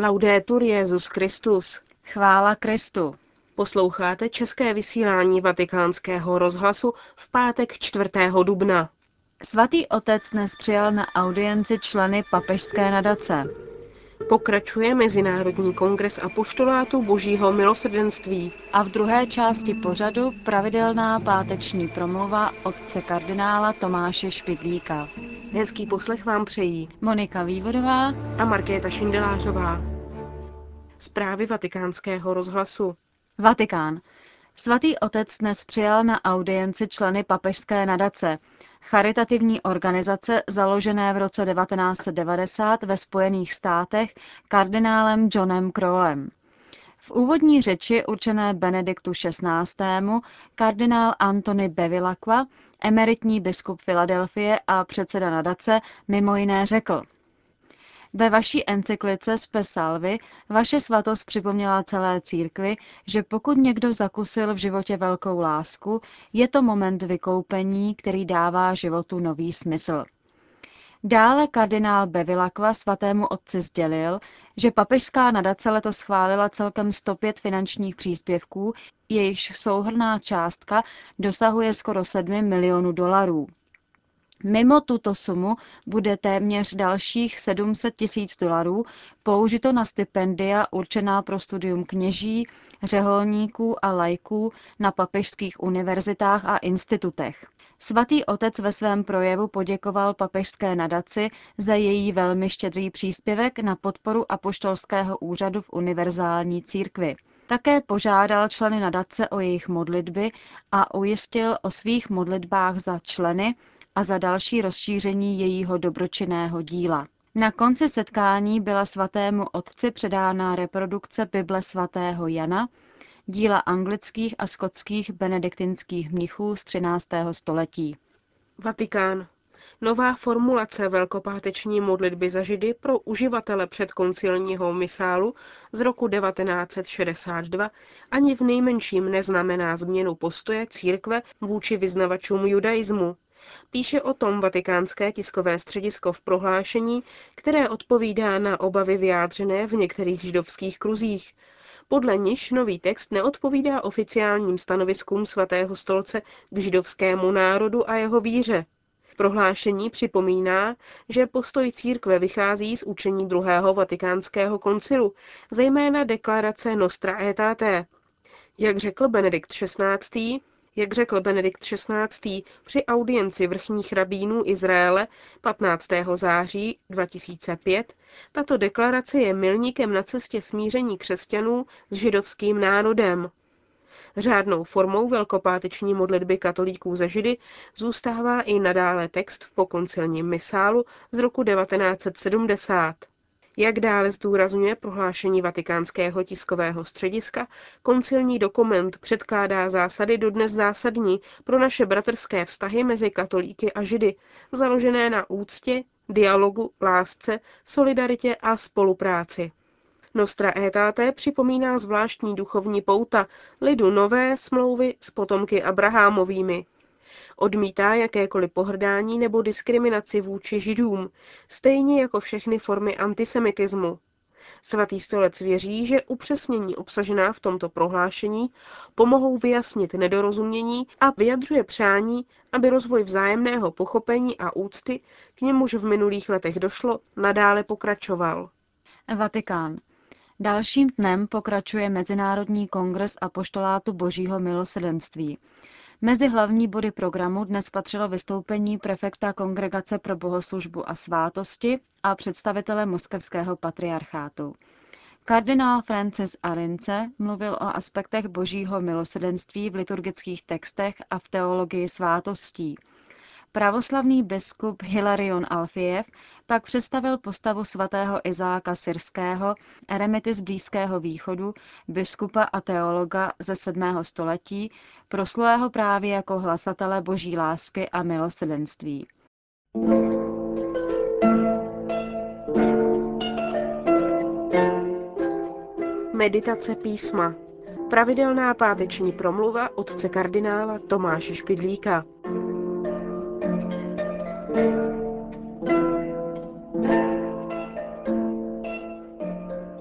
Laudetur Jezus Christus. Chvála Kristu. Posloucháte české vysílání Vatikánského rozhlasu v pátek 4. dubna. Svatý otec dnes přijal na audienci členy papežské nadace. Pokračuje Mezinárodní kongres apoštolátu Božího milosrdenství. A v druhé části pořadu pravidelná páteční promluva otce kardinála Tomáše Špidlíka. Hezký poslech vám přejí Monika Vývodová a Markéta Šindelářová. Zprávy vatikánského rozhlasu. Vatikán. Svatý otec dnes přijal na audienci členy papežské nadace, charitativní organizace založené v roce 1990 ve Spojených státech kardinálem Johnem Crowlem. V úvodní řeči určené Benediktu XVI. kardinál Antony Bevilacqua, emeritní biskup Filadelfie a předseda nadace, mimo jiné řekl – ve vaší encyklice Spe Salvi vaše svatost připomněla celé církvi, že pokud někdo zakusil v životě velkou lásku, je to moment vykoupení, který dává životu nový smysl. Dále kardinál Bevilacqua svatému otci sdělil, že papežská nadace letos schválila celkem 105 finančních příspěvků, jejichž souhrná částka dosahuje skoro 7 milionů dolarů. Mimo tuto sumu bude téměř dalších 700 tisíc dolarů použito na stipendia určená pro studium kněží, řeholníků a lajků na papežských univerzitách a institutech. Svatý otec ve svém projevu poděkoval papežské nadaci za její velmi štědrý příspěvek na podporu apoštolského úřadu v univerzální církvi. Také požádal členy nadace o jejich modlitby a ujistil o svých modlitbách za členy, a za další rozšíření jejího dobročinného díla. Na konci setkání byla svatému otci předána reprodukce Bible svatého Jana, díla anglických a skotských benediktinských mnichů z 13. století. Vatikán. Nová formulace velkopáteční modlitby za židy pro uživatele předkoncilního misálu z roku 1962 ani v nejmenším neznamená změnu postoje církve vůči vyznavačům judaismu, Píše o tom vatikánské tiskové středisko v prohlášení, které odpovídá na obavy vyjádřené v některých židovských kruzích. Podle niž nový text neodpovídá oficiálním stanoviskům svatého stolce k židovskému národu a jeho víře. Prohlášení připomíná, že postoj církve vychází z učení druhého vatikánského koncilu, zejména deklarace Nostra Aetate. Jak řekl Benedikt XVI., jak řekl Benedikt XVI. při audienci vrchních rabínů Izraele 15. září 2005, tato deklarace je milníkem na cestě smíření křesťanů s židovským národem. Řádnou formou velkopáteční modlitby katolíků za židy zůstává i nadále text v pokoncilním misálu z roku 1970. Jak dále zdůrazňuje prohlášení vatikánského tiskového střediska, koncilní dokument předkládá zásady dodnes zásadní pro naše bratrské vztahy mezi katolíky a židy, založené na úctě, dialogu, lásce, solidaritě a spolupráci. Nostra Aetate připomíná zvláštní duchovní pouta lidu nové smlouvy s potomky Abrahamovými, Odmítá jakékoliv pohrdání nebo diskriminaci vůči židům, stejně jako všechny formy antisemitismu. Svatý stolec věří, že upřesnění obsažená v tomto prohlášení pomohou vyjasnit nedorozumění a vyjadřuje přání, aby rozvoj vzájemného pochopení a úcty, k němuž v minulých letech došlo, nadále pokračoval. Vatikán. Dalším dnem pokračuje Mezinárodní kongres apoštolátu Božího milosrdenství. Mezi hlavní body programu dnes patřilo vystoupení prefekta Kongregace pro bohoslužbu a svátosti a představitele moskevského patriarchátu. Kardinál Francis Arince mluvil o aspektech božího milosrdenství v liturgických textech a v teologii svátostí. Pravoslavný biskup Hilarion Alfiev pak představil postavu svatého Izáka Syrského, eremity z Blízkého východu, biskupa a teologa ze 7. století, proslulého právě jako hlasatele boží lásky a milosrdenství. Meditace písma. Pravidelná páteční promluva otce kardinála Tomáše Špidlíka.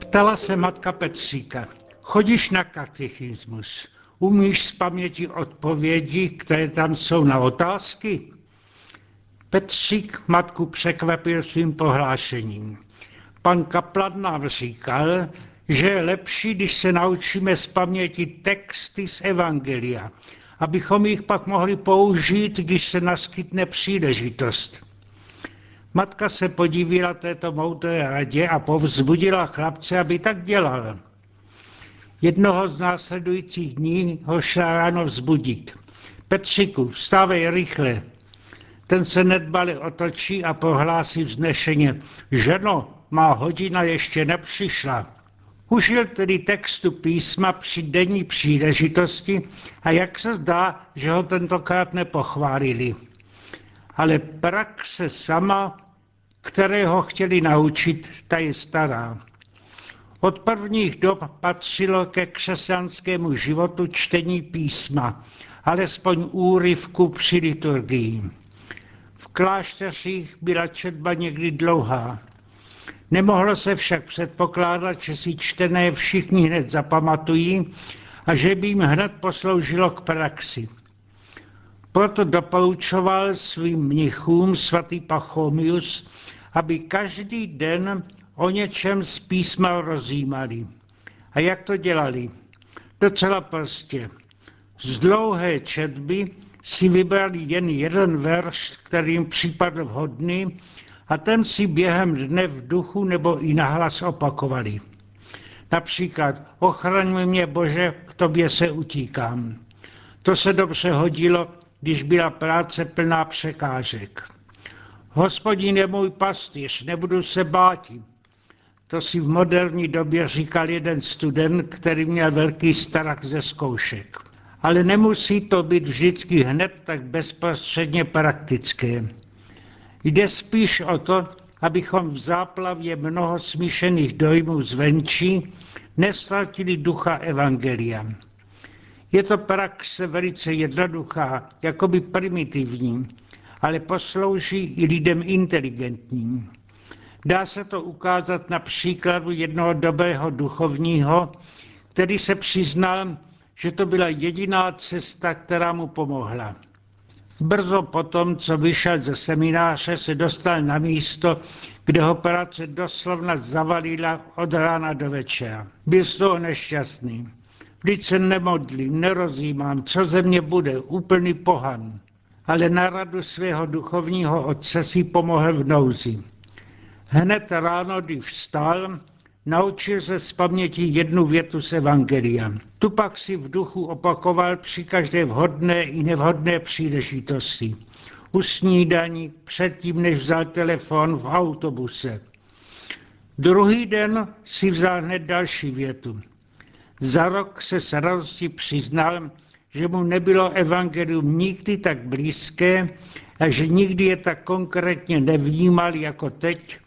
Ptala se matka Petříka, chodíš na katechismus, umíš z paměti odpovědi, které tam jsou na otázky? Petřík matku překvapil svým pohlášením. Pan kaplan nám říkal, že je lepší, když se naučíme z paměti texty z Evangelia, abychom jich pak mohli použít, když se naskytne příležitost. Matka se podívala této moudré radě a povzbudila chlapce, aby tak dělal. Jednoho z následujících dní ho šla ráno vzbudit. Petřiku, vstávej rychle. Ten se nedbali otočí a prohlásí vznešeně. Ženo, má hodina ještě nepřišla. Užil tedy textu písma při denní příležitosti a jak se zdá, že ho tentokrát nepochválili. Ale praxe sama, kterého chtěli naučit, ta je stará. Od prvních dob patřilo ke křesťanskému životu čtení písma, alespoň úryvku při liturgii. V klášteřích byla četba někdy dlouhá. Nemohlo se však předpokládat, že si čtené všichni hned zapamatují a že by jim hned posloužilo k praxi. Proto doporučoval svým mnichům svatý Pachomius, aby každý den o něčem z písma rozjímali. A jak to dělali? Docela prostě. Z dlouhé četby si vybrali jen jeden verš, který jim připadl vhodný a ten si během dne v duchu nebo i nahlas opakovali. Například, ochraňme mě Bože, k tobě se utíkám. To se dobře hodilo, když byla práce plná překážek. Hospodin je můj pastýř, nebudu se bát. To si v moderní době říkal jeden student, který měl velký strach ze zkoušek. Ale nemusí to být vždycky hned tak bezprostředně praktické. Jde spíš o to, abychom v záplavě mnoho smíšených dojmů zvenčí nestratili ducha Evangelia. Je to praxe velice jednoduchá, jakoby primitivní, ale poslouží i lidem inteligentním. Dá se to ukázat na příkladu jednoho dobrého duchovního, který se přiznal, že to byla jediná cesta, která mu pomohla. Brzo potom, co vyšel ze semináře, se dostal na místo, kde ho práce doslovna zavalila od rána do večera. Byl z toho nešťastný. Vždyť se nemodlím, nerozjímám, co ze mě bude, úplný pohan. Ale na radu svého duchovního otce si pomohl v nouzi. Hned ráno, když vstal, naučil se z paměti jednu větu z Evangelia. Tu pak si v duchu opakoval při každé vhodné i nevhodné příležitosti. U snídaní, předtím, než vzal telefon v autobuse. Druhý den si vzal hned další větu. Za rok se s radostí přiznal, že mu nebylo evangelium nikdy tak blízké a že nikdy je tak konkrétně nevnímal jako teď,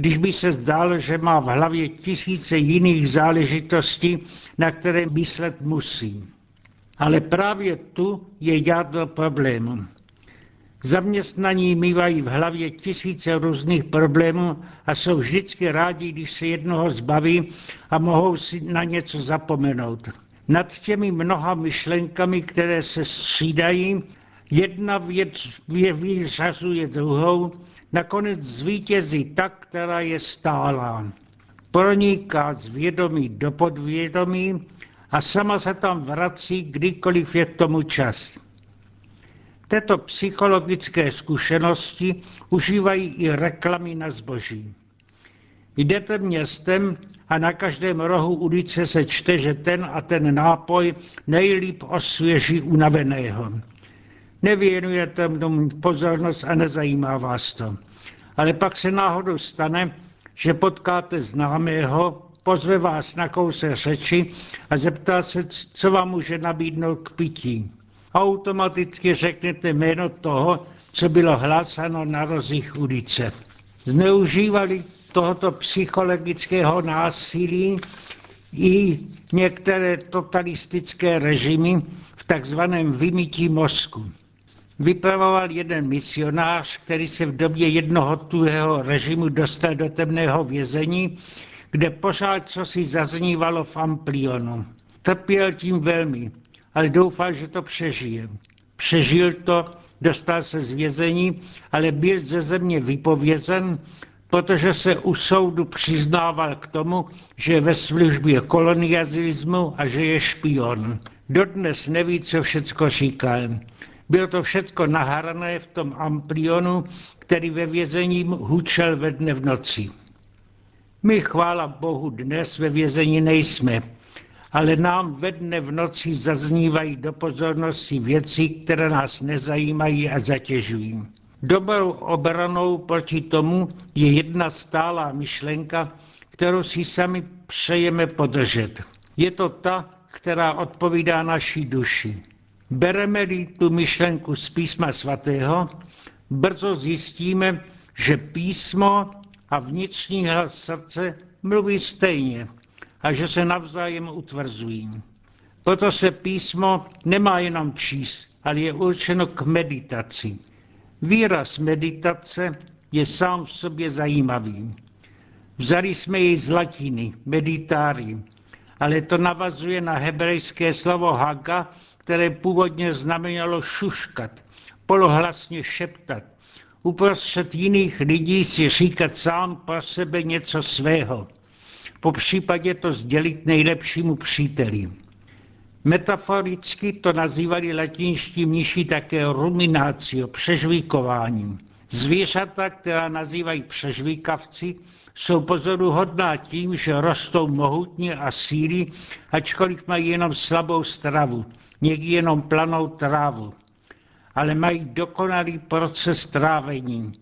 když by se zdálo, že má v hlavě tisíce jiných záležitostí, na které myslet musí. Ale právě tu je jádro problému. Zaměstnaní mývají v hlavě tisíce různých problémů a jsou vždycky rádi, když se jednoho zbaví a mohou si na něco zapomenout. Nad těmi mnoha myšlenkami, které se střídají, jedna věc vyřazuje druhou, nakonec zvítězí ta, která je stálá. Proniká z vědomí do podvědomí a sama se tam vrací, kdykoliv je tomu čas. Této psychologické zkušenosti užívají i reklamy na zboží. Jdete městem a na každém rohu ulice se čte, že ten a ten nápoj nejlíp osvěží unaveného. Nevěnujete tomu pozornost a nezajímá vás to. Ale pak se náhodou stane, že potkáte známého, pozve vás na kouse řeči a zeptá se, co vám může nabídnout k pití automaticky řeknete jméno toho, co bylo hlásáno na rozích ulice. Zneužívali tohoto psychologického násilí i některé totalistické režimy v takzvaném vymítí mozku. Vypravoval jeden misionář, který se v době jednoho tuhého režimu dostal do temného vězení, kde pořád co si zaznívalo v Amplionu. Trpěl tím velmi, ale doufal, že to přežije. Přežil to, dostal se z vězení, ale byl ze země vypovězen, protože se u soudu přiznával k tomu, že je ve službě kolonialismu a že je špion. Dodnes neví, co všecko říkal. Bylo to všecko nahrané v tom amplionu, který ve vězení hučel ve dne v noci. My, chvála Bohu, dnes ve vězení nejsme, ale nám ve dne v noci zaznívají do pozornosti věci, které nás nezajímají a zatěžují. Dobrou obranou proti tomu je jedna stálá myšlenka, kterou si sami přejeme podržet. Je to ta, která odpovídá naší duši. Bereme-li tu myšlenku z písma svatého, brzo zjistíme, že písmo a vnitřní hlas srdce mluví stejně a že se navzájem utvrzují. Proto se písmo nemá jenom číst, ale je určeno k meditaci. Výraz meditace je sám v sobě zajímavý. Vzali jsme jej z latiny, meditári, ale to navazuje na hebrejské slovo haga, které původně znamenalo šuškat, polohlasně šeptat, uprostřed jiných lidí si říkat sám pro sebe něco svého. Po případě to sdělit nejlepšímu příteli. Metaforicky to nazývali latinští mniši také ruminácio, přežvíkování. Zvířata, která nazývají přežvíkavci, jsou pozoruhodná tím, že rostou mohutně a síly, ačkoliv mají jenom slabou stravu, někdy jenom planou trávu. Ale mají dokonalý proces trávení.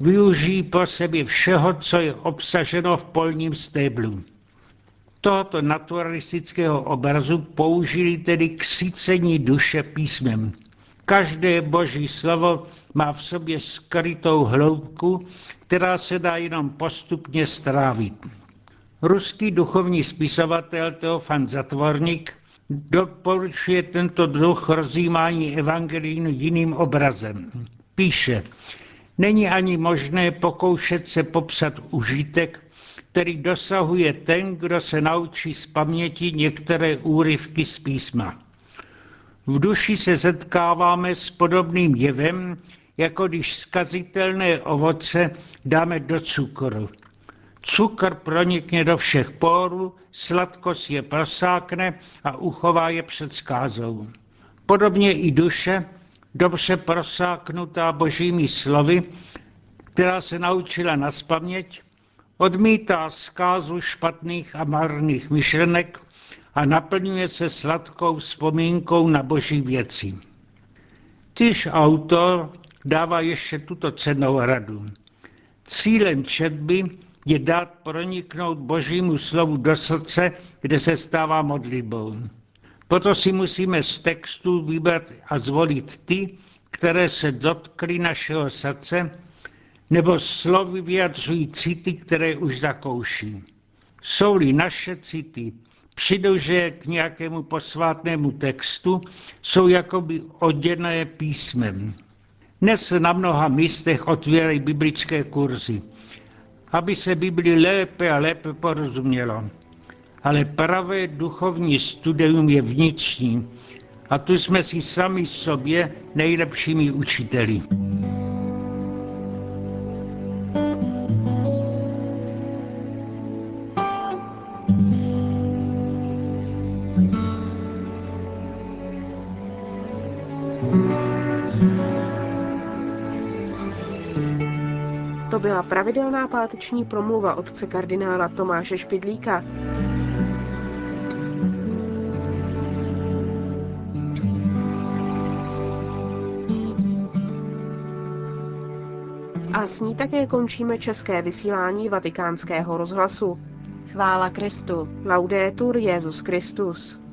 Využijí pro sebe všeho, co je obsaženo v polním stéblu tohoto naturalistického obrazu použili tedy k sícení duše písmem. Každé boží slovo má v sobě skrytou hloubku, která se dá jenom postupně strávit. Ruský duchovní spisovatel Teofan Zatvorník doporučuje tento druh rozjímání evangelínu jiným obrazem. Píše, není ani možné pokoušet se popsat užitek, který dosahuje ten, kdo se naučí z paměti některé úryvky z písma. V duši se setkáváme s podobným jevem, jako když skazitelné ovoce dáme do cukru. Cukr pronikne do všech pórů, sladkost je prosákne a uchová je před skázou. Podobně i duše, dobře prosáknutá božími slovy, která se naučila na spaměť, Odmítá zkázu špatných a marných myšlenek a naplňuje se sladkou vzpomínkou na boží věci. Tyž autor dává ještě tuto cenou radu. Cílem četby je dát proniknout božímu slovu do srdce, kde se stává modlitbou. Proto si musíme z textu vybrat a zvolit ty, které se dotkly našeho srdce nebo slovy vyjadřují city, které už zakouší. Jsou-li naše city přidože k nějakému posvátnému textu, jsou jakoby oděné písmem. Dnes na mnoha místech otvírají biblické kurzy, aby se Bibli lépe a lépe porozumělo. Ale pravé duchovní studium je vnitřní a tu jsme si sami sobě nejlepšími učiteli. To byla pravidelná páteční promluva otce kardinála Tomáše Špidlíka. A s ní také končíme české vysílání vatikánského rozhlasu. Chvála Kristu. Laudetur Jezus Christus.